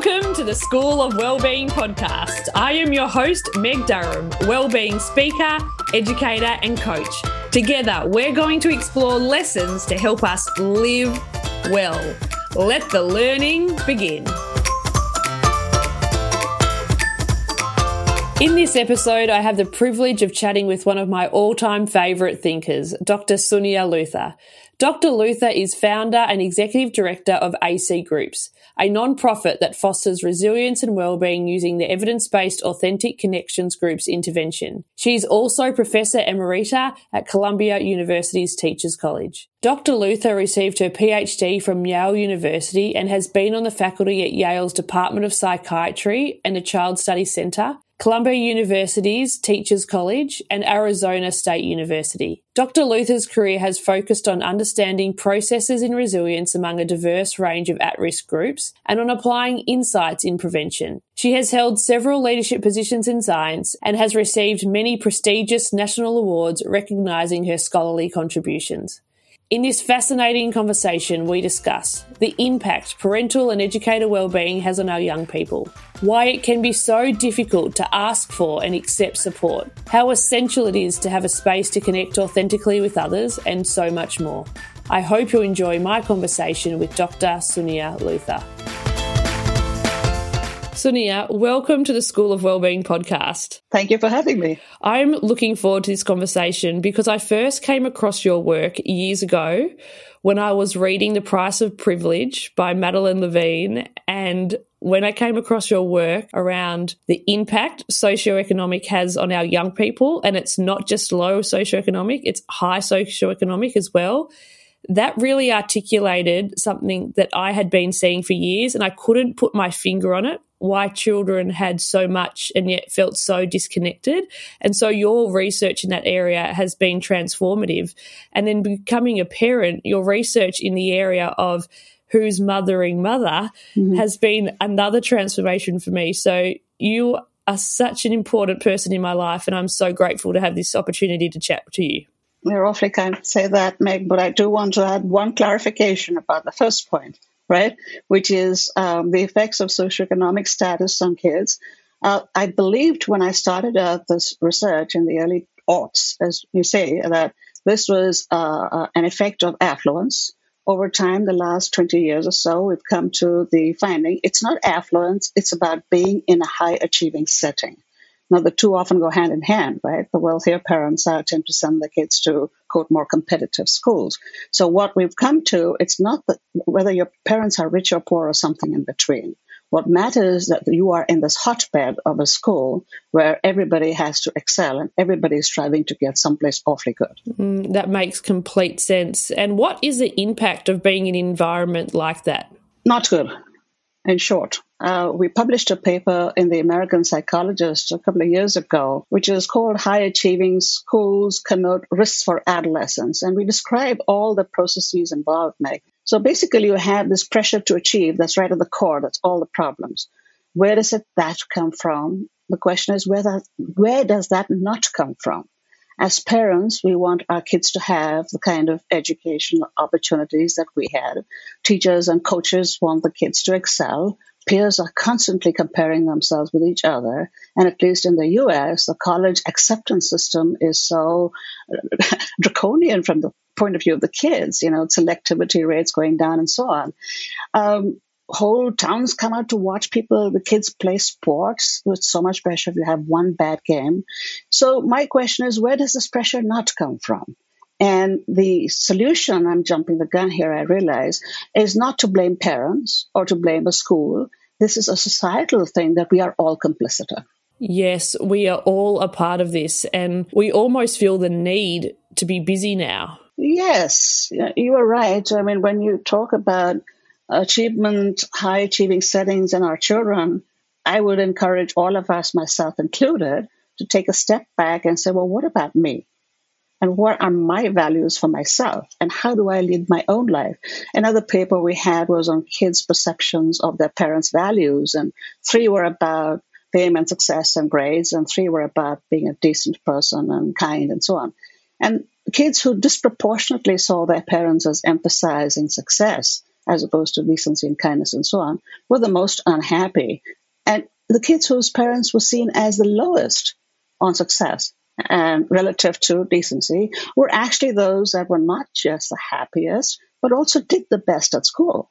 Welcome to the School of Wellbeing podcast. I am your host, Meg Durham, wellbeing speaker, educator, and coach. Together, we're going to explore lessons to help us live well. Let the learning begin. In this episode, I have the privilege of chatting with one of my all time favourite thinkers, Dr. Suniya Luthar. Dr. Luthar is founder and executive director of AC Groups, a non-profit that fosters resilience and well-being using the evidence-based Authentic Connections Group's intervention. She is also Professor Emerita at Columbia University's Teachers College. Dr. Luthar received her PhD from Yale University and has been on the faculty at Yale's Department of Psychiatry and the Child Study Center, Columbia University's Teachers College, and Arizona State University. Dr. Luthar's career has focused on understanding processes in resilience among a diverse range of at risk groups and on applying insights in prevention. She has held several leadership positions in science and has received many prestigious national awards recognizing her scholarly contributions. In this fascinating conversation, we discuss the impact parental and educator wellbeing has on our young people, why it can be so difficult to ask for and accept support, how essential it is to have a space to connect authentically with others, and so much more. I hope you enjoy my conversation with Dr. Suniya Luthar. Suniya, welcome to the School of Wellbeing podcast. Thank you for having me. I'm looking forward to this conversation because I first came across your work years ago when I was reading The Price of Privilege by Madeline Levine. And when I came across your work around the impact socioeconomic has on our young people, and it's not just low socioeconomic, it's high socioeconomic as well that really articulated something that I had been seeing for years and I couldn't put my finger on it why children had so much and yet felt so disconnected. And so your research in that area has been transformative. And then becoming a parent, your research in the area of who's mothering mother mm-hmm. has been another transformation for me. So you are such an important person in my life, and I'm so grateful to have this opportunity to chat to you. You're awfully kind to say that, Meg, but I do want to add one clarification about the first point right? Which is um, the effects of socioeconomic status on kids. Uh, I believed when I started this research in the early aughts, as you say, that this was uh, uh, an effect of affluence. Over time, the last 20 years or so, we've come to the finding it's not affluence, it's about being in a high achieving setting. Now, the two often go hand in hand, right? The wealthier parents uh, tend to send their kids to, quote, more competitive schools. So what we've come to, it's not that whether your parents are rich or poor or something in between. What matters is that you are in this hotbed of a school where everybody has to excel and everybody is striving to get someplace awfully good. Mm, that makes complete sense. And what is the impact of being in an environment like that? Not good, in short uh, we published a paper in the American Psychologist a couple of years ago, which is called High Achieving Schools Connote Risks for Adolescents. And we describe all the processes involved, Meg. So basically, you have this pressure to achieve that's right at the core, that's all the problems. Where does it, that come from? The question is whether, where does that not come from? As parents, we want our kids to have the kind of educational opportunities that we had. Teachers and coaches want the kids to excel peers are constantly comparing themselves with each other. And at least in the US, the college acceptance system is so draconian from the point of view of the kids, you know, selectivity rates going down and so on. Um, whole towns come out to watch people, the kids play sports with so much pressure if you have one bad game. So my question is, where does this pressure not come from? And the solution, I'm jumping the gun here, I realize, is not to blame parents or to blame a school. This is a societal thing that we are all complicit in. Yes, we are all a part of this, and we almost feel the need to be busy now. Yes, you are right. I mean, when you talk about achievement, high achieving settings in our children, I would encourage all of us, myself included, to take a step back and say, well, what about me? and what are my values for myself and how do I lead my own life? Another paper we had was on kids' perceptions of their parents' values, and three were about fame and success and grades, and three were about being a decent person and kind and so on. And kids who disproportionately saw their parents as emphasizing success as opposed to decency and kindness and so on, were the most unhappy. And the kids whose parents were seen as the lowest on success and relative to decency were actually those that were not just the happiest, but also did the best at school.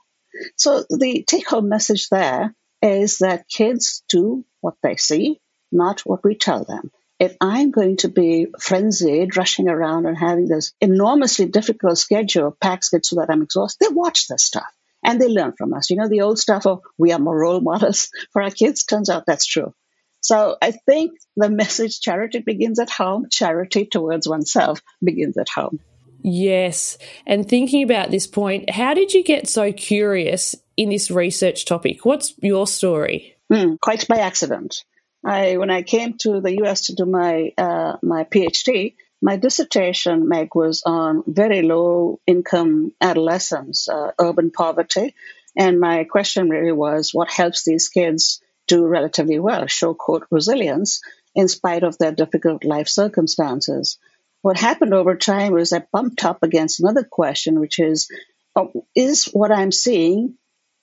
So the take home message there is that kids do what they see, not what we tell them. If I'm going to be frenzied, rushing around and having this enormously difficult schedule, packed schedule so that I'm exhausted, they watch this stuff and they learn from us. You know, the old stuff of we are more role models for our kids turns out that's true. So I think the message charity begins at home, charity towards oneself begins at home. Yes. And thinking about this point, how did you get so curious in this research topic? What's your story? Mm, quite by accident. I, when I came to the US to do my uh, my PhD, my dissertation, Meg, was on very low income adolescents, uh, urban poverty, and my question really was, what helps these kids do relatively well, show quote resilience in spite of their difficult life circumstances? What happened over time was I bumped up against another question, which is, uh, is what I'm seeing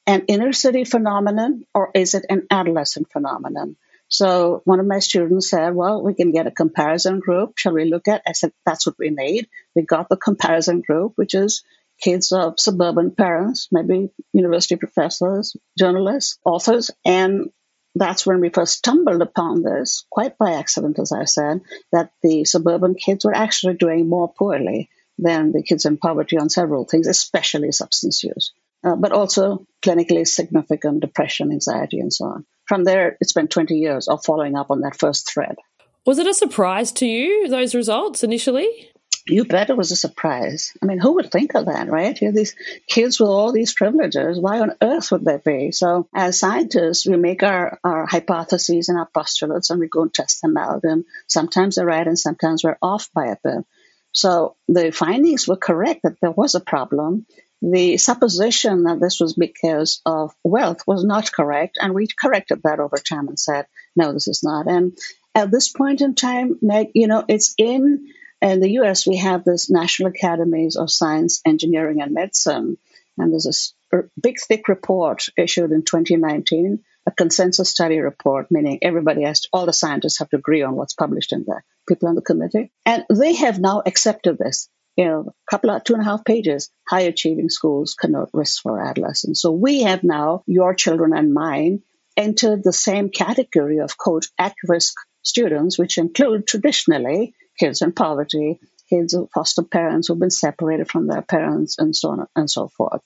an inner city phenomenon or is it an adolescent phenomenon? So one of my students said, well, we can get a comparison group. Shall we look at? I said, that's what we need. We got the comparison group, which is kids of suburban parents, maybe university professors, journalists, authors. And that's when we first stumbled upon this, quite by accident, as I said, that the suburban kids were actually doing more poorly than the kids in poverty on several things, especially substance use, uh, but also clinically significant depression, anxiety, and so on from there, it's been 20 years of following up on that first thread. Was it a surprise to you, those results initially? You bet it was a surprise. I mean, who would think of that, right? You these kids with all these privileges. Why on earth would they be? So, as scientists, we make our, our hypotheses and our postulates and we go and test them out. And sometimes they're right and sometimes we're off by a bit. So, the findings were correct that there was a problem the supposition that this was because of wealth was not correct, and we corrected that over time and said, no, this is not. And at this point in time, Meg, you know, it's in in the U.S. We have this National Academies of Science, Engineering, and Medicine, and there's a er, big, thick report issued in 2019, a consensus study report, meaning everybody has, to, all the scientists have to agree on what's published in there. People on the committee, and they have now accepted this you know, a couple of two and a half pages, high achieving schools connote risk for adolescents. So we have now, your children and mine, entered the same category of quote at risk students, which include traditionally kids in poverty, kids of foster parents who've been separated from their parents, and so on and so forth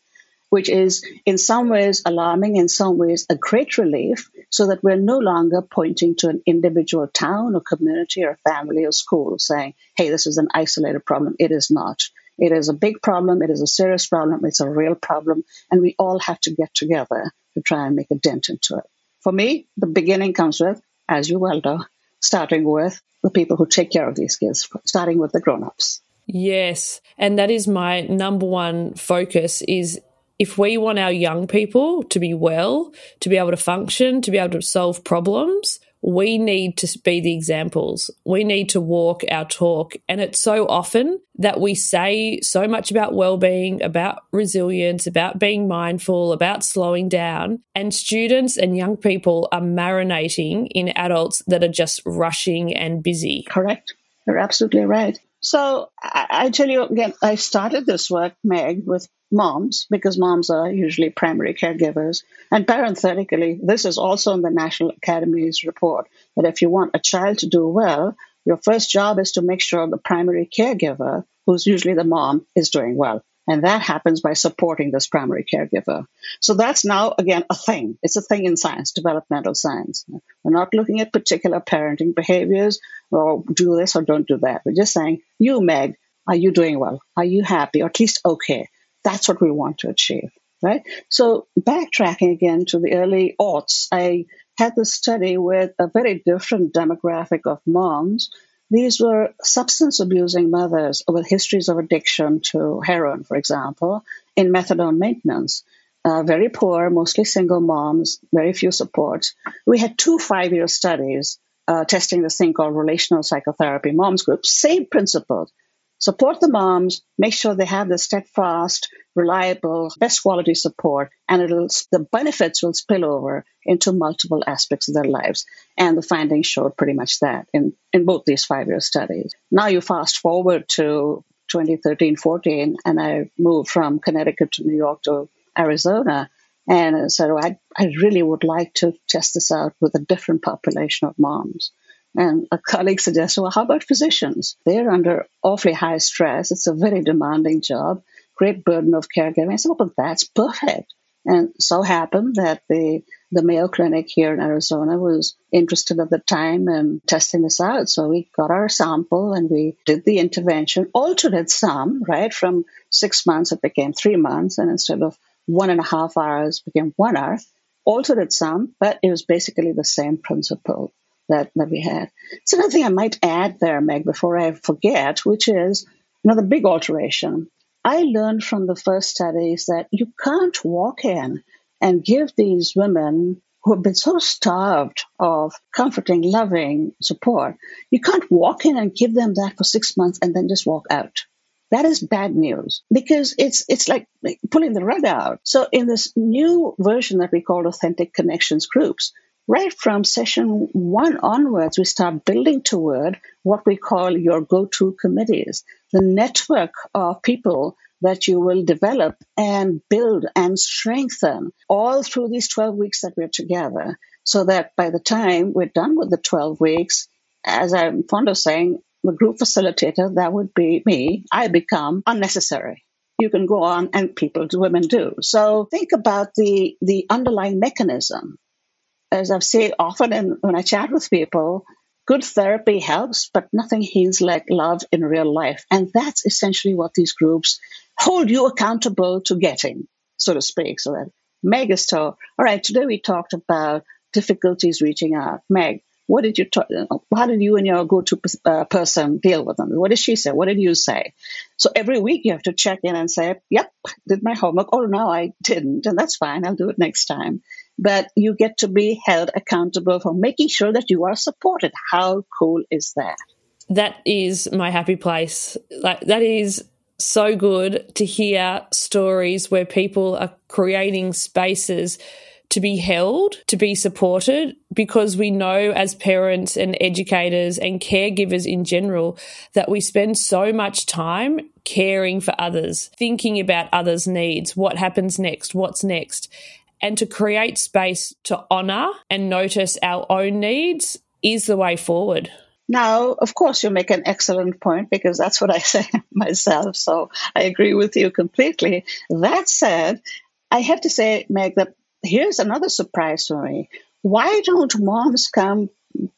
which is in some ways alarming, in some ways a great relief, so that we're no longer pointing to an individual town or community or family or school saying, hey, this is an isolated problem. It is not. It is a big problem. It is a serious problem. It's a real problem. And we all have to get together to try and make a dent into it. For me, the beginning comes with, as you well know, starting with the people who take care of these kids, starting with the grown ups. Yes, and that is my number one focus is if we want our young people to be well, to be able to function, to be able to solve problems, we need to be the examples. We need to walk our talk. And it's so often that we say so much about well-being, about resilience, about being mindful, about slowing down. And students and young people are marinating in adults that are just rushing and busy. Correct. You're absolutely right. So I, I, tell you again, I started this work, Meg, with moms because moms are usually primary caregivers. And parenthetically, this is also in the National Academy's report that if you want a child to do well, your first job is to make sure the primary caregiver, who's usually the mom, is doing well. And that happens by supporting this primary caregiver. So that's now, again, a thing. It's a thing in science, developmental science. We're not looking at particular parenting behaviors or do this or don't do that. We're just saying, you, Meg, are you doing well? Are you happy or at least okay? That's what we want to achieve, right? So backtracking again to the early aughts, I had this study with a very different demographic of moms these were substance abusing mothers with histories of addiction to heroin, for example, in methadone maintenance. Uh, very poor, mostly single moms, very few supports. We had two five year studies uh, testing this thing called relational psychotherapy moms group, same principles. Support the moms, make sure they have the steadfast, reliable, best quality support, and it'll the benefits will spill over into multiple aspects of their lives. And the findings showed pretty much that in, in both these five-year studies. Now you fast forward to 2013, 14, and I moved from Connecticut to New York to Arizona. And so I, I really would like to test this out with a different population of moms. And a colleague suggested, well, how about physicians? They're under awfully high stress. It's a very demanding job, great burden of caregiving. I said, well, but that's perfect. And so happened that the the Mayo Clinic here in Arizona was interested at the time in testing this out. So we got our sample and we did the intervention, altered it some, right? From six months, it became three months. And instead of one and a half hours, became one hour. Altered it some, but it was basically the same principle that, that we had. So another thing I might add there, Meg, before I forget, which is another big alteration. I learned from the first studies that you can't walk in and give these women who have been so starved of comforting, loving support, you can't walk in and give them that for six months and then just walk out. That is bad news because it's it's like pulling the rug out. So in this new version that we call authentic connections groups, right from session one onwards, we start building toward what we call your go to committees, the network of people that you will develop and build and strengthen all through these 12 weeks that we're together. So that by the time we're done with the 12 weeks, as I'm fond of saying, the group facilitator, that would be me, I become unnecessary. You can go on and people women do. So think about the the underlying mechanism as I've said often in, when I chat with people, good therapy helps, but nothing heals like love in real life. And that's essentially what these groups hold you accountable to getting, so to speak. So that Meg is told, all right, today we talked about difficulties reaching out. Meg, what did you talk, how did you and your go-to uh, person deal with them? What did she say? What did you say? So every week you have to check in and say, yep, did my homework. Oh, no, I didn't. And that's fine. I'll do it next time but you get to be held accountable for making sure that you are supported. How cool is that? That is my happy place. Like that is so good to hear stories where people are creating spaces to be held, to be supported, because we know as parents and educators and caregivers in general that we spend so much time caring for others, thinking about others' needs, what happens next, what's next and to create space to honour and notice our own needs is the way forward. Now, of course, you make an excellent point because that's what I say myself. So I agree with you completely. That said, I have to say, Meg, that here's another surprise for me. Why don't moms come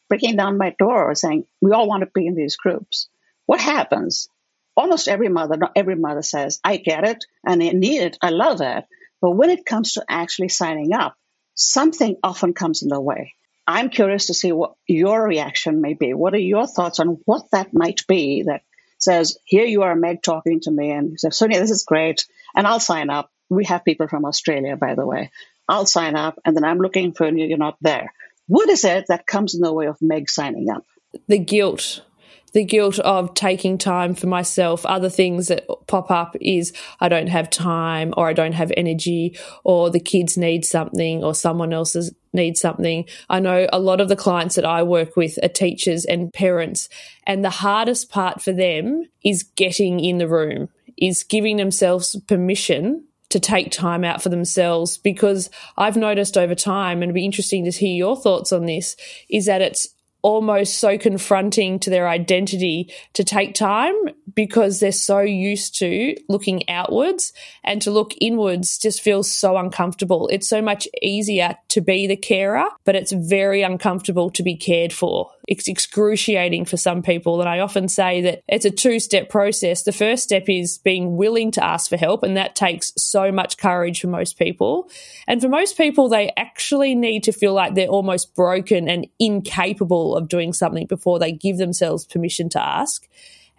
breaking down my door saying, we all want to be in these groups? What happens? Almost every mother, not every mother says, I get it and I need it. I love it. But when it comes to actually signing up, something often comes in the way. I'm curious to see what your reaction may be. What are your thoughts on what that might be that says, here you are, Meg, talking to me, and says, Suniya, this is great, and I'll sign up. We have people from Australia, by the way. I'll sign up, and then I'm looking for you, you're not there. What is it that comes in the way of Meg signing up? The guilt the guilt of taking time for myself. Other things that pop up is I don't have time or I don't have energy or the kids need something or someone else needs something. I know a lot of the clients that I work with are teachers and parents and the hardest part for them is getting in the room, is giving themselves permission to take time out for themselves because I've noticed over time, and it'd be interesting to hear your thoughts on this, is that it's almost so confronting to their identity to take time because they're so used to looking outwards and to look inwards just feels so uncomfortable. It's so much easier to be the carer, but it's very uncomfortable to be cared for. It's excruciating for some people. And I often say that it's a two step process. The first step is being willing to ask for help, and that takes so much courage for most people. And for most people, they actually need to feel like they're almost broken and incapable of doing something before they give themselves permission to ask.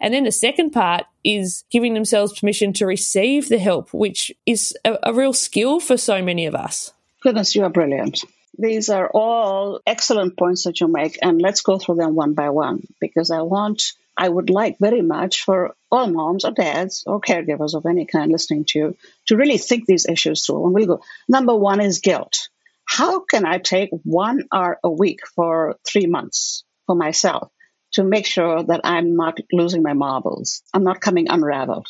And then the second part is giving themselves permission to receive the help, which is a, a real skill for so many of us. Goodness, you are brilliant. These are all excellent points that you make, and let's go through them one by one because I want I would like very much for all moms or dads or caregivers of any kind listening to you to really think these issues through. And we'll go. Number one is guilt. How can I take one hour a week for three months for myself to make sure that I'm not losing my marbles? I'm not coming unraveled?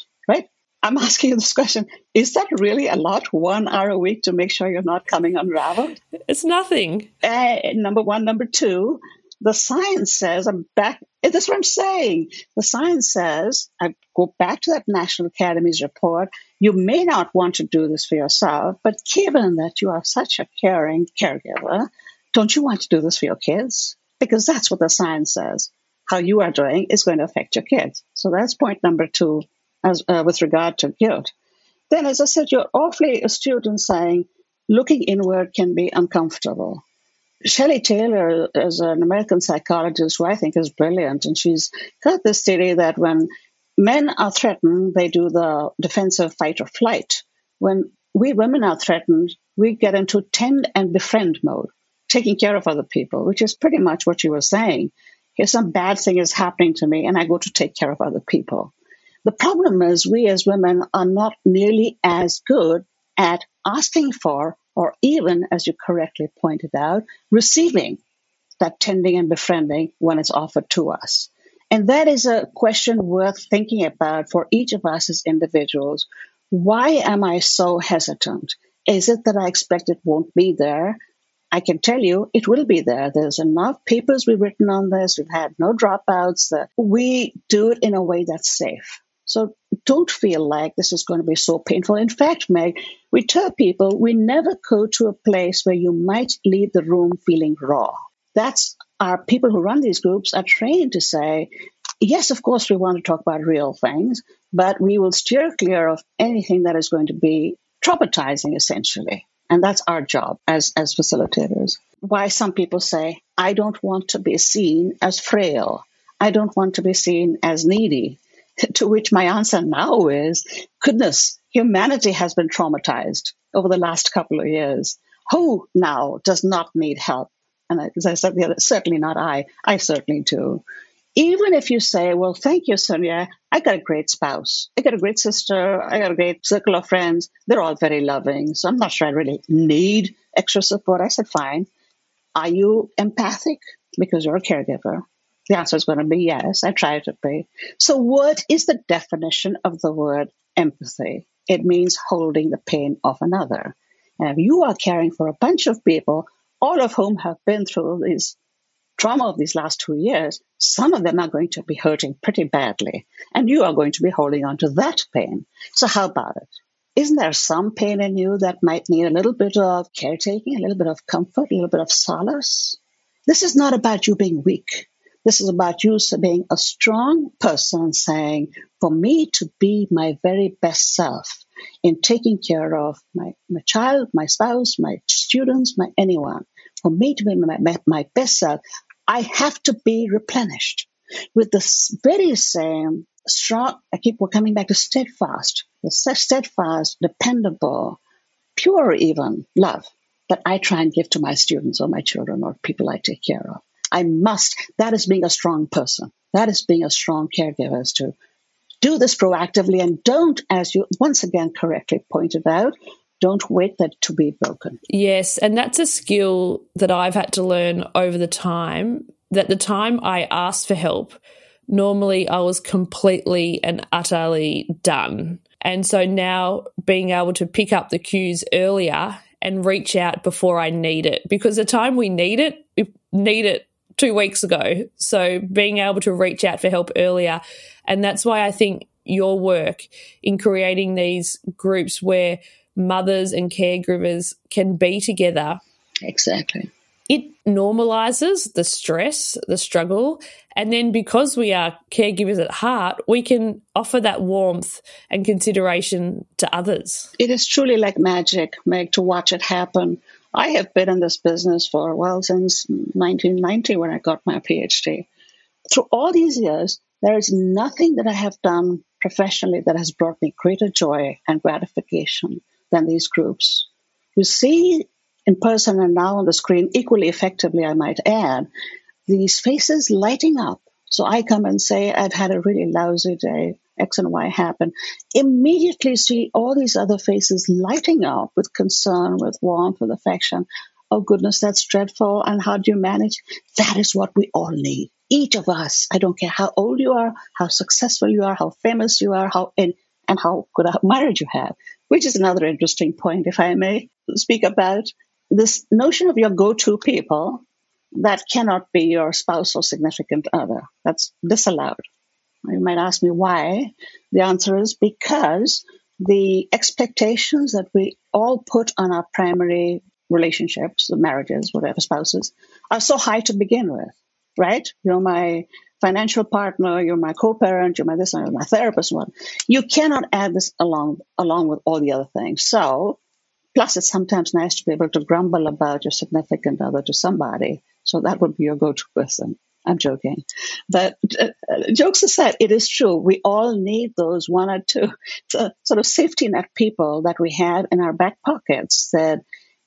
I'm asking you this question. Is that really a lot, one hour a week, to make sure you're not coming unraveled? It's nothing. Uh, number one. Number two, the science says, I'm back, that's what I'm saying. The science says, I go back to that National Academy's report, you may not want to do this for yourself, but given that you are such a caring caregiver, don't you want to do this for your kids? Because that's what the science says. How you are doing is going to affect your kids. So that's point number two as uh, with regard to guilt. Then, as I said, you're awfully astute in saying looking inward can be uncomfortable. Shelley Taylor is an American psychologist who I think is brilliant, and she's got this theory that when men are threatened, they do the defensive fight or flight. When we women are threatened, we get into tend and befriend mode, taking care of other people, which is pretty much what you were saying. If some bad thing is happening to me, and I go to take care of other people. The problem is we as women are not nearly as good at asking for, or even, as you correctly pointed out, receiving that tending and befriending when it's offered to us. And that is a question worth thinking about for each of us as individuals. Why am I so hesitant? Is it that I expect it won't be there? I can tell you it will be there. There's enough papers we've written on this. We've had no dropouts. We do it in a way that's safe. So don't feel like this is going to be so painful. In fact, Meg, we tell people we never go to a place where you might leave the room feeling raw. That's our people who run these groups are trained to say, yes, of course, we want to talk about real things, but we will steer clear of anything that is going to be traumatizing, essentially. And that's our job as, as facilitators. Why some people say, I don't want to be seen as frail. I don't want to be seen as needy. To which my answer now is goodness, humanity has been traumatized over the last couple of years. Who now does not need help? And as I said, certainly not I. I certainly do. Even if you say, well, thank you, Suniya, I got a great spouse. I got a great sister. I got a great circle of friends. They're all very loving. So I'm not sure I really need extra support. I said, fine. Are you empathic? Because you're a caregiver. The answer is going to be yes. I try to be. So, what is the definition of the word empathy? It means holding the pain of another. And if you are caring for a bunch of people, all of whom have been through this trauma of these last two years, some of them are going to be hurting pretty badly. And you are going to be holding on to that pain. So, how about it? Isn't there some pain in you that might need a little bit of caretaking, a little bit of comfort, a little bit of solace? This is not about you being weak. This is about you being a strong person saying, for me to be my very best self in taking care of my, my child, my spouse, my students, my anyone, for me to be my, my, best self, I have to be replenished with the very same strong, I keep coming back to steadfast, the steadfast, dependable, pure even love that I try and give to my students or my children or people I take care of. I must. That is being a strong person. That is being a strong caregiver is to do this proactively and don't, as you once again correctly pointed out, don't wait that to be broken. Yes, and that's a skill that I've had to learn over the time. That the time I asked for help, normally I was completely and utterly done. And so now being able to pick up the cues earlier and reach out before I need it, because the time we need it, we need it two weeks ago. So being able to reach out for help earlier. And that's why I think your work in creating these groups where mothers and caregivers can be together. Exactly. It normalizes the stress, the struggle. And then because we are caregivers at heart, we can offer that warmth and consideration to others. It is truly like magic, Meg, to watch it happen I have been in this business for, well, since 1990 when I got my PhD. Through all these years, there is nothing that I have done professionally that has brought me greater joy and gratification than these groups. You see in person and now on the screen, equally effectively, I might add, these faces lighting up So I come and say, I've had a really lousy day. X and Y happen. Immediately see all these other faces lighting up with concern, with warmth, with affection. Oh goodness, that's dreadful. And how do you manage? That is what we all need. Each of us. I don't care how old you are, how successful you are, how famous you are, how in, and how good a marriage you have. Which is another interesting point, if I may speak about this notion of your go-to people that cannot be your spouse or significant other. That's disallowed. You might ask me why. The answer is because the expectations that we all put on our primary relationships, the marriages, whatever spouses, are so high to begin with, right? You're my financial partner, you're my co-parent, you're my this, you're my therapist. One, you cannot add this along along with all the other things. So, plus it's sometimes nice to be able to grumble about your significant other to somebody. So that would be your go-to person. I'm joking. But uh, jokes aside, it is true. We all need those one or two sort of safety net people that we have in our back pockets that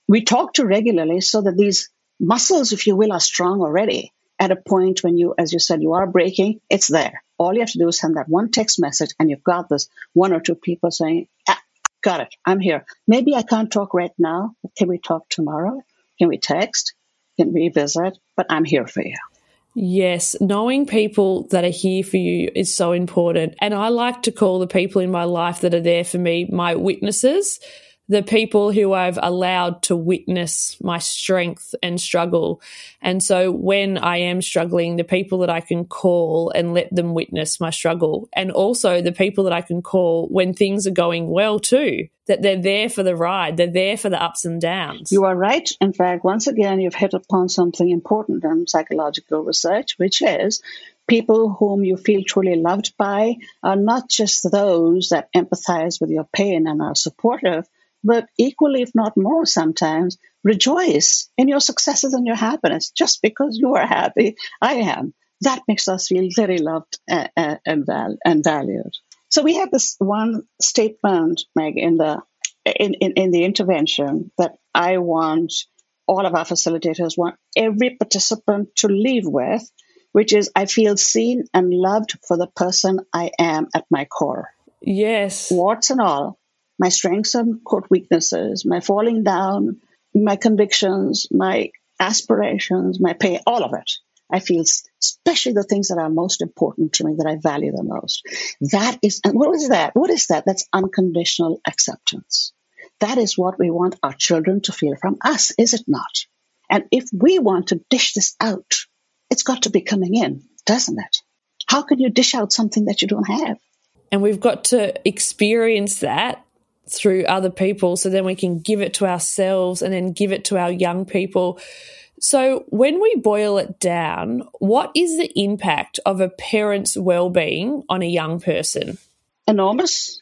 we talk to regularly so that these muscles, if you will, are strong already. At a point when you, as you said, you are breaking, it's there. All you have to do is send that one text message and you've got this one or two people saying, ah, got it, I'm here. Maybe I can't talk right now. Can we talk tomorrow? Can we text? Can we visit? But I'm here for you. Yes, knowing people that are here for you is so important. And I like to call the people in my life that are there for me my witnesses the people who I've allowed to witness my strength and struggle. And so when I am struggling, the people that I can call and let them witness my struggle. And also the people that I can call when things are going well too, that they're there for the ride. They're there for the ups and downs. You are right. In fact, once again, you've hit upon something important in psychological research, which is people whom you feel truly loved by are not just those that empathize with your pain and are supportive, but equally, if not more sometimes, rejoice in your successes and your happiness. Just because you are happy, I am. That makes us feel very loved uh, uh, and, and, and valued. So we have this one statement, Meg, in the in, in, in the intervention that I want all of our facilitators want every participant to leave with, which is I feel seen and loved for the person I am at my core. Yes. Warts and all, my strengths and quote weaknesses, my falling down, my convictions, my aspirations, my pain, all of it. I feel, especially the things that are most important to me, that I value the most. That is, and what is that? What is that? That's unconditional acceptance. That is what we want our children to feel from us, is it not? And if we want to dish this out, it's got to be coming in, doesn't it? How can you dish out something that you don't have? And we've got to experience that through other people so then we can give it to ourselves and then give it to our young people. So, when we boil it down, what is the impact of a parent's well-being on a young person? Enormous.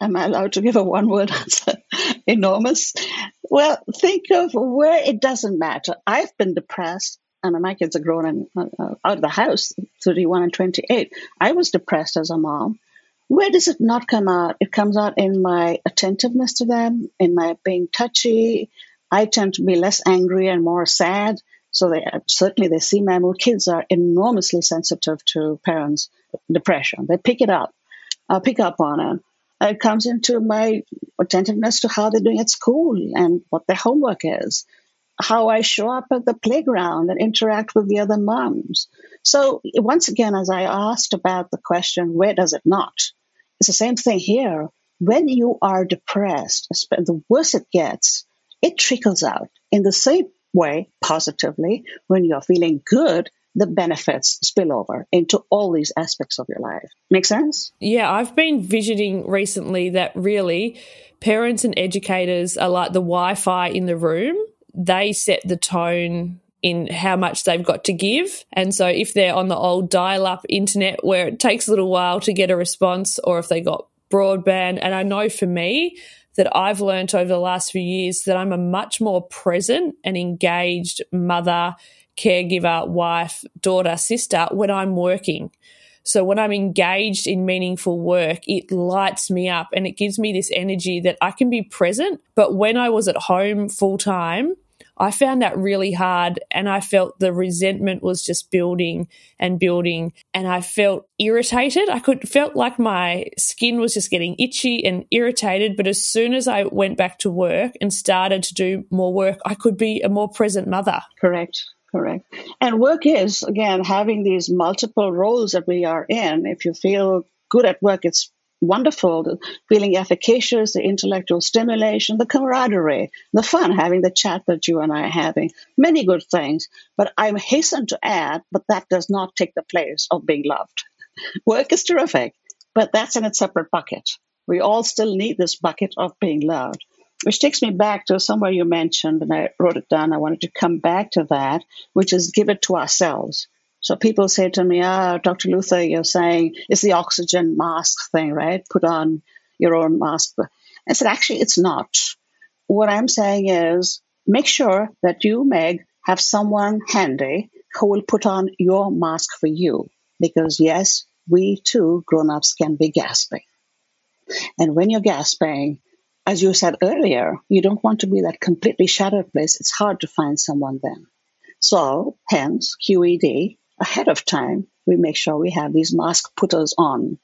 Am I allowed to give a one-word answer? Enormous. Well, think of where it doesn't matter. I've been depressed and my kids are grown and uh, out of the house, 31 and 28. I was depressed as a mom. Where does it not come out? It comes out in my attentiveness to them, in my being touchy. I tend to be less angry and more sad. So they certainly they see mood. Kids are enormously sensitive to parents' depression. They pick it up, uh, pick up on it. It comes into my attentiveness to how they're doing at school and what their homework is, how I show up at the playground and interact with the other moms. So once again, as I asked about the question, where does it not? It's the same thing here. When you are depressed, the worse it gets, it trickles out in the same way positively. When you're feeling good, the benefits spill over into all these aspects of your life. Make sense? Yeah, I've been visioning recently that really parents and educators are like the Wi Fi in the room. They set the tone in how much they've got to give. And so if they're on the old dial up internet where it takes a little while to get a response, or if they got broadband, and I know for me, that I've learned over the last few years that I'm a much more present and engaged mother, caregiver, wife, daughter, sister when I'm working. So when I'm engaged in meaningful work, it lights me up and it gives me this energy that I can be present. But when I was at home full time, I found that really hard and I felt the resentment was just building and building and I felt irritated. I could felt like my skin was just getting itchy and irritated, but as soon as I went back to work and started to do more work, I could be a more present mother. Correct. Correct. And work is, again, having these multiple roles that we are in. If you feel good at work, it's wonderful, the feeling efficacious, the intellectual stimulation, the camaraderie, the fun, having the chat that you and I are having, many good things. But I hasten to add, but that does not take the place of being loved. Work is terrific, but that's in a separate bucket. We all still need this bucket of being loved, which takes me back to somewhere you mentioned, and I wrote it down. I wanted to come back to that, which is give it to ourselves. So people say to me, ah, Dr. Luthar, you're saying it's the oxygen mask thing, right? Put on your own mask. I said, actually, it's not. What I'm saying is make sure that you, Meg, have someone handy who will put on your mask for you. Because yes, we too, grown-ups, can be gasping. And when you're gasping, as you said earlier, you don't want to be that completely shattered place. It's hard to find someone then. So, hence, QED, ahead of time, we make sure we have these mask putters on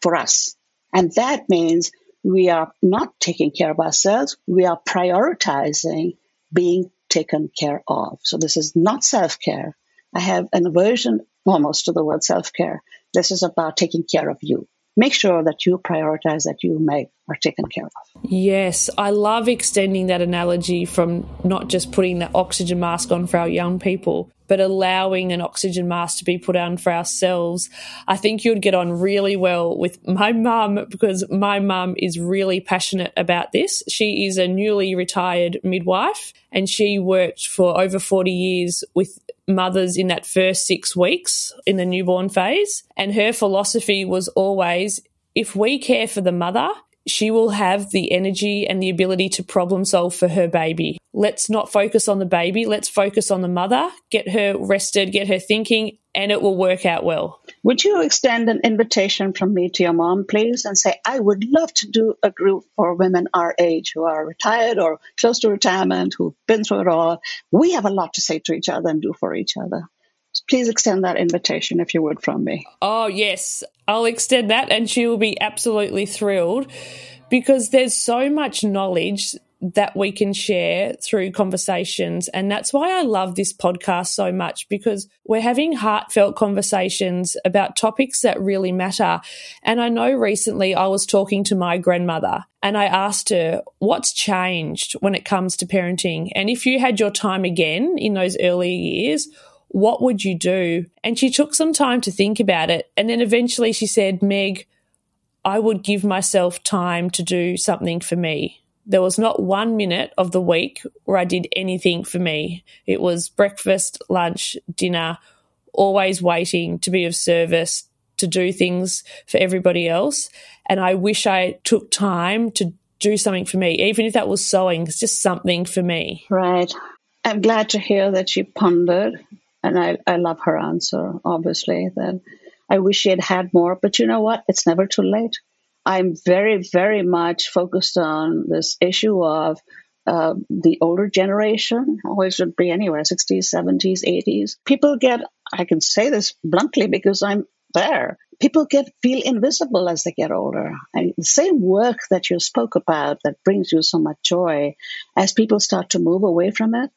for us. And that means we are not taking care of ourselves, we are prioritizing being taken care of. So this is not self care. I have an aversion almost to the word self care. This is about taking care of you make sure that you prioritize that you make are taken care of. Yes, I love extending that analogy from not just putting the oxygen mask on for our young people, but allowing an oxygen mask to be put on for ourselves. I think you'd get on really well with my mum because my mum is really passionate about this. She is a newly retired midwife and she worked for over 40 years with mothers in that first six weeks in the newborn phase. And her philosophy was always if we care for the mother, she will have the energy and the ability to problem solve for her baby. Let's not focus on the baby. Let's focus on the mother, get her rested, get her thinking, and it will work out well. Would you extend an invitation from me to your mom, please, and say, I would love to do a group for women our age who are retired or close to retirement, who've been through it all. We have a lot to say to each other and do for each other please extend that invitation if you would from me. Oh, yes. I'll extend that and she will be absolutely thrilled because there's so much knowledge that we can share through conversations. And that's why I love this podcast so much because we're having heartfelt conversations about topics that really matter. And I know recently I was talking to my grandmother and I asked her, what's changed when it comes to parenting? And if you had your time again in those early years, what would you do? And she took some time to think about it. And then eventually she said, Meg, I would give myself time to do something for me. There was not one minute of the week where I did anything for me. It was breakfast, lunch, dinner, always waiting to be of service, to do things for everybody else. And I wish I took time to do something for me, even if that was sewing, it's just something for me. Right. I'm glad to hear that you pondered and I, I love her answer, obviously, that I wish she had had more. But you know what? It's never too late. I'm very, very much focused on this issue of uh, the older generation, always would be anywhere, 60s, 70s, 80s. People get, I can say this bluntly because I'm there. People get feel invisible as they get older. And the same work that you spoke about that brings you so much joy, as people start to move away from it,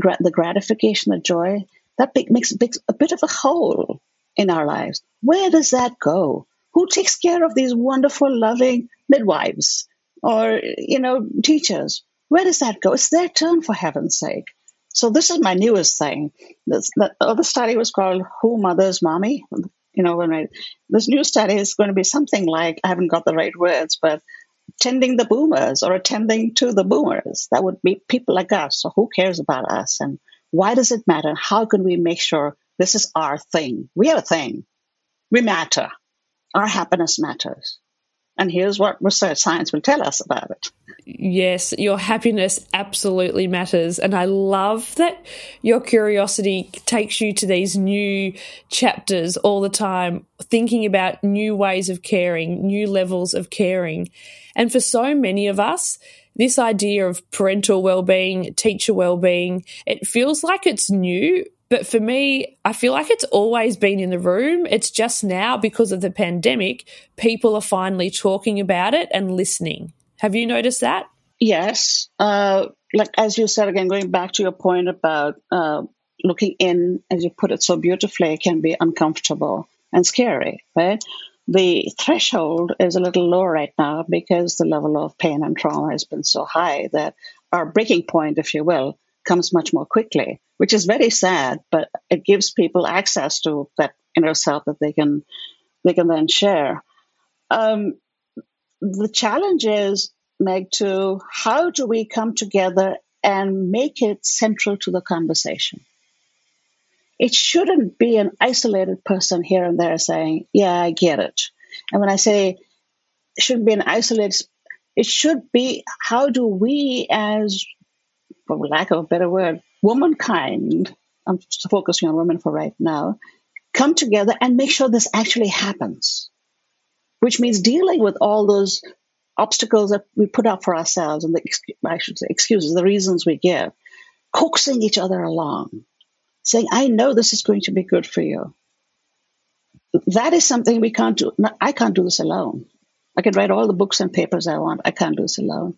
gra- the gratification, the joy, that makes a, big, a bit of a hole in our lives. Where does that go? Who takes care of these wonderful, loving midwives or, you know, teachers? Where does that go? It's their turn, for heaven's sake. So this is my newest thing. This, the other study was called "Who Mothers Mommy." You know, when I, this new study is going to be something like I haven't got the right words, but tending the boomers or attending to the boomers. That would be people like us. So who cares about us and why does it matter? How can we make sure this is our thing? We are a thing. We matter. Our happiness matters. And here's what research science will tell us about it. Yes, your happiness absolutely matters. And I love that your curiosity takes you to these new chapters all the time, thinking about new ways of caring, new levels of caring. And for so many of us, this idea of parental well-being, teacher well-being, it feels like it's new, but for me, I feel like it's always been in the room. It's just now because of the pandemic, people are finally talking about it and listening. Have you noticed that? Yes. Uh, like as you said again, going back to your point about uh, looking in, as you put it so beautifully, can be uncomfortable and scary, right? The threshold is a little lower right now because the level of pain and trauma has been so high that our breaking point, if you will, comes much more quickly, which is very sad, but it gives people access to that inner self that they can they can then share. Um, the challenge is, Meg, to how do we come together and make it central to the conversation? It shouldn't be an isolated person here and there saying, Yeah, I get it. And when I say it shouldn't be an isolated, it should be how do we, as, for lack of a better word, womankind, I'm focusing on women for right now, come together and make sure this actually happens, which means dealing with all those obstacles that we put up for ourselves and the, I should say, excuses, the reasons we give, coaxing each other along saying, I know this is going to be good for you. That is something we can't do. I can't do this alone. I can write all the books and papers I want. I can't do this alone.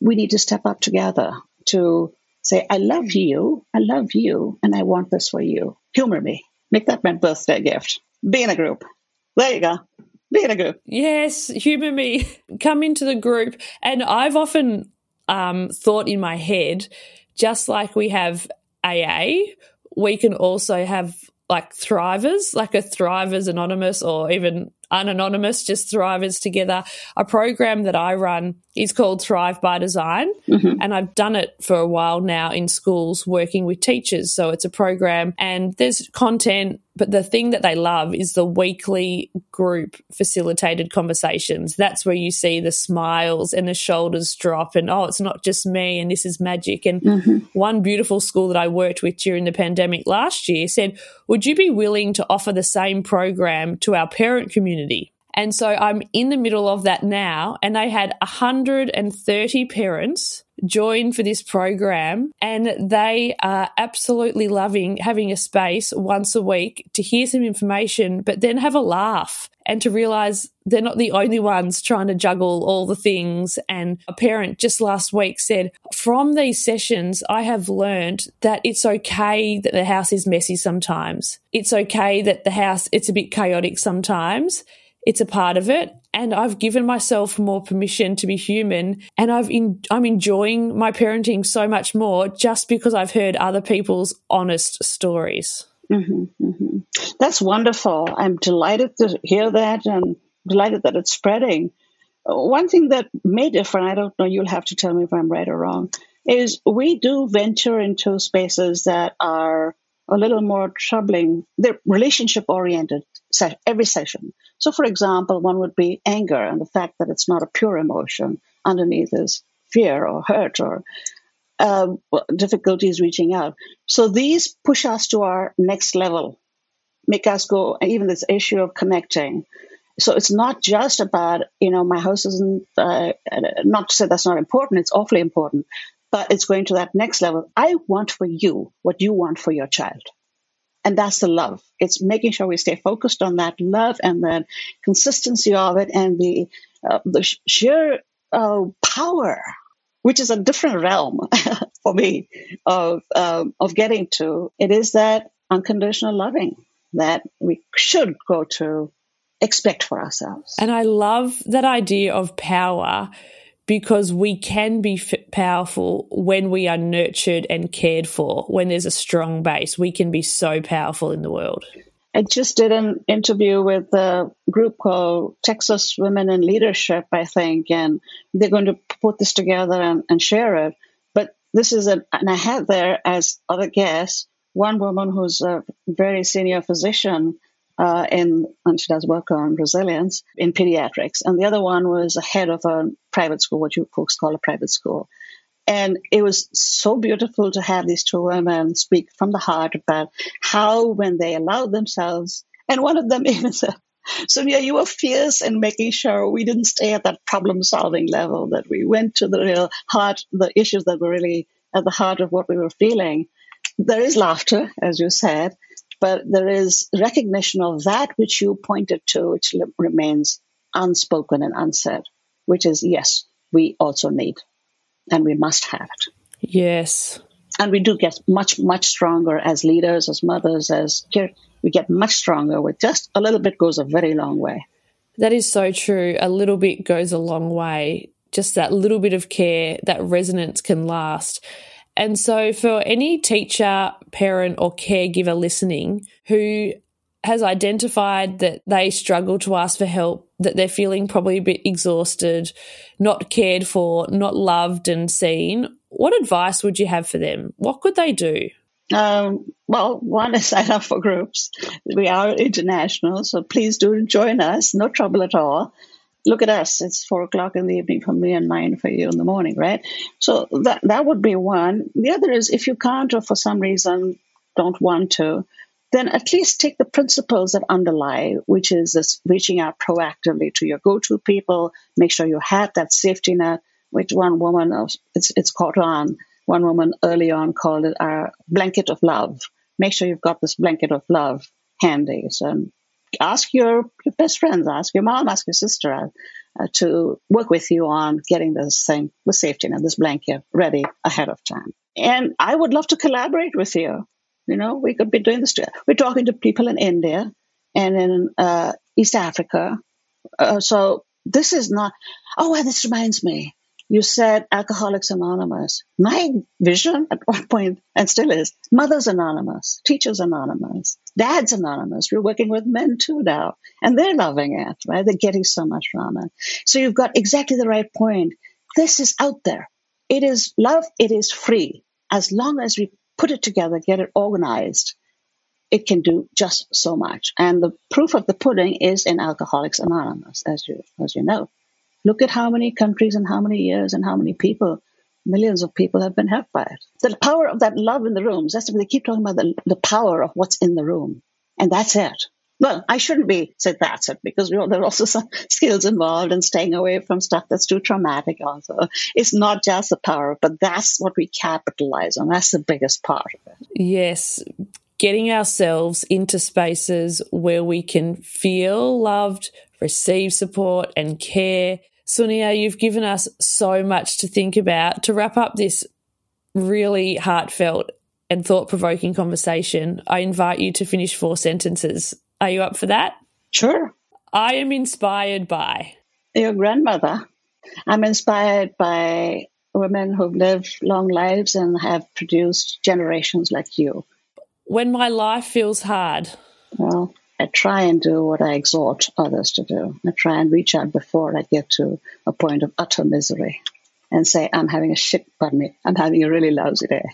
We need to step up together to say, I love you, I love you, and I want this for you. Humor me. Make that my birthday gift. Be in a group. There you go. Be in a group. Yes, humor me. Come into the group. And I've often um, thought in my head, just like we have AA, we can also have like thrivers, like a thrivers anonymous or even unanonymous, just thrivers together. A program that I run is called Thrive by Design. Mm-hmm. And I've done it for a while now in schools working with teachers. So it's a program and there's content, but the thing that they love is the weekly group facilitated conversations. That's where you see the smiles and the shoulders drop and, oh, it's not just me and this is magic. And mm-hmm. one beautiful school that I worked with during the pandemic last year said, would you be willing to offer the same program to our parent community? And so I'm in the middle of that now, and they had 130 parents join for this program, and they are absolutely loving having a space once a week to hear some information, but then have a laugh and to realize they're not the only ones trying to juggle all the things. And a parent just last week said, From these sessions, I have learned that it's okay that the house is messy sometimes. It's okay that the house, it's a bit chaotic sometimes it's a part of it. And I've given myself more permission to be human. And I've in, I'm enjoying my parenting so much more just because I've heard other people's honest stories. Mm-hmm, mm-hmm. That's wonderful. I'm delighted to hear that and delighted that it's spreading. One thing that may differ, I don't know, you'll have to tell me if I'm right or wrong, is we do venture into spaces that are a little more troubling. They're relationship oriented se- every session. So, for example, one would be anger and the fact that it's not a pure emotion. Underneath is fear or hurt or uh, difficulties reaching out. So these push us to our next level, make us go, even this issue of connecting. So it's not just about, you know, my house isn't, uh, not to say that's not important, it's awfully important, but it's going to that next level. I want for you what you want for your child. And that's the love. It's making sure we stay focused on that love and the consistency of it and the, uh, the sheer uh, power, which is a different realm for me of, um, of getting to. It is that unconditional loving that we should go to expect for ourselves. And I love that idea of power because we can be f- powerful when we are nurtured and cared for. When there's a strong base, we can be so powerful in the world. I just did an interview with a group called Texas Women in Leadership, I think, and they're going to put this together and, and share it. But this is an, and I had there as other guests one woman who's a very senior physician uh, in, and she does work on resilience in pediatrics. And the other one was a head of a private school, what you folks call a private school. And it was so beautiful to have these two women speak from the heart about how, when they allowed themselves, and one of them even said, So yeah, you were fierce in making sure we didn't stay at that problem solving level, that we went to the real heart, the issues that were really at the heart of what we were feeling. There is laughter, as you said, but there is recognition of that which you pointed to, which remains unspoken and unsaid, which is yes, we also need and we must have it. Yes. And we do get much, much stronger as leaders, as mothers, as care. we get much stronger with just a little bit goes a very long way. That is so true. A little bit goes a long way. Just that little bit of care, that resonance can last. And so, for any teacher, parent, or caregiver listening who has identified that they struggle to ask for help, that they're feeling probably a bit exhausted, not cared for, not loved and seen, what advice would you have for them? What could they do? Um, well, one is sign up for groups. We are international, so please do join us. No trouble at all. Look at us. It's four o'clock in the evening for me and nine for you in the morning, right? So that that would be one. The other is if you can't or for some reason don't want to, then at least take the principles that underlie, which is this reaching out proactively to your go-to people, make sure you have that safety net, which one woman, uh, it's, it's caught on, one woman early on called it our blanket of love. Make sure you've got this blanket of love handy. So ask your, your best friends, ask your mom, ask your sister uh, to work with you on getting this thing, the safety net, this blanket ready ahead of time. And I would love to collaborate with you. You know, we could be doing this. To, we're talking to people in India and in uh, East Africa. Uh, so this is not. Oh, and this reminds me. You said Alcoholics Anonymous. My vision at one point, and still is, Mothers Anonymous, Teachers Anonymous, Dads Anonymous. We're working with men too now, and they're loving it, right? They're getting so much from it. So you've got exactly the right point. This is out there. It is love. It is free. As long as we put it together, get it organized, it can do just so much. And the proof of the pudding is in Alcoholics Anonymous, as you as you know. Look at how many countries and how many years and how many people, millions of people have been helped by it. The power of that love in the rooms. That's what they keep talking about the, the power of what's in the room, and that's it. Well, I shouldn't be said that's it because there are also some skills involved in staying away from stuff that's too traumatic. Also, it's not just the power, but that's what we capitalize on. That's the biggest part of it. Yes, getting ourselves into spaces where we can feel loved, receive support, and care. Suniya, you've given us so much to think about. To wrap up this really heartfelt and thought provoking conversation, I invite you to finish four sentences are you up for that? Sure. I am inspired by your grandmother. I'm inspired by women who've lived long lives and have produced generations like you. When my life feels hard, well, I try and do what I exhort others to do. I try and reach out before I get to a point of utter misery and say, I'm having a shit, pardon me, I'm having a really lousy day.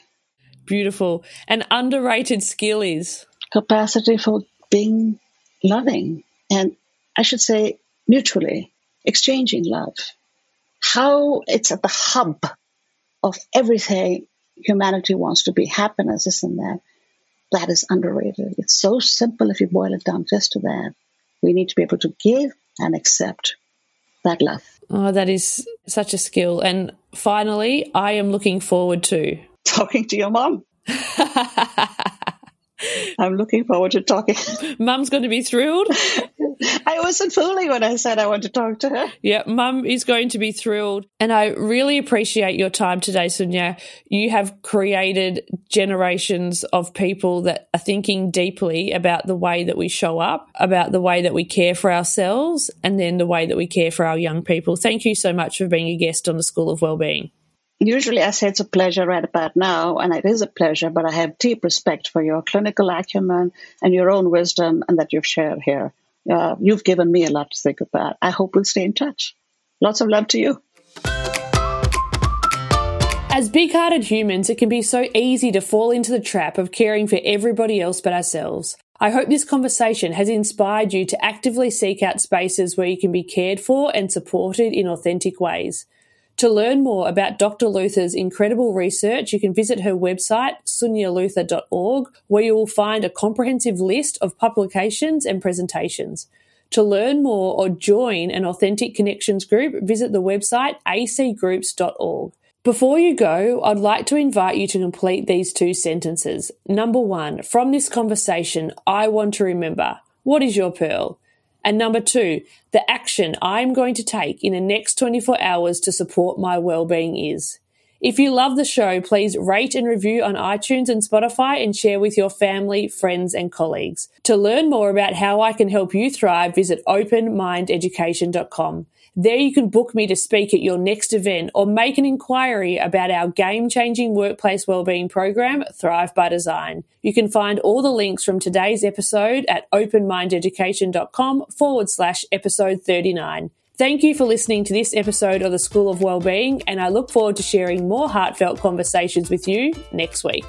Beautiful. An underrated skill is capacity for being loving and I should say mutually exchanging love. How it's at the hub of everything humanity wants to be happiness, isn't that? That is underrated. It's so simple if you boil it down just to that. We need to be able to give and accept that love. Oh, that is such a skill. And finally, I am looking forward to talking to your mom. I'm looking forward to talking. Mum's going to be thrilled. I wasn't fooling when I said I want to talk to her. Yeah, Mum is going to be thrilled. And I really appreciate your time today, Suniya. You have created generations of people that are thinking deeply about the way that we show up, about the way that we care for ourselves, and then the way that we care for our young people. Thank you so much for being a guest on the School of Wellbeing usually I say it's a pleasure right about now, and it is a pleasure, but I have deep respect for your clinical acumen and your own wisdom and that you've shared here. Uh, you've given me a lot to think about. I hope we'll stay in touch. Lots of love to you. As big hearted humans, it can be so easy to fall into the trap of caring for everybody else but ourselves. I hope this conversation has inspired you to actively seek out spaces where you can be cared for and supported in authentic ways. To learn more about Dr. Luthar's incredible research, you can visit her website, suniyaluthar.org, where you will find a comprehensive list of publications and presentations. To learn more or join an Authentic Connections group, visit the website acgroups.org. Before you go, I'd like to invite you to complete these two sentences. Number one, from this conversation, I want to remember what is your pearl? And number two, the action I'm going to take in the next 24 hours to support my well-being is. If you love the show, please rate and review on iTunes and Spotify and share with your family, friends, and colleagues. To learn more about how I can help you thrive, visit openmindeducation.com. There you can book me to speak at your next event or make an inquiry about our game changing workplace wellbeing program, Thrive by Design. You can find all the links from today's episode at openmindeducation.com forward slash episode 39. Thank you for listening to this episode of the School of Wellbeing, and I look forward to sharing more heartfelt conversations with you next week.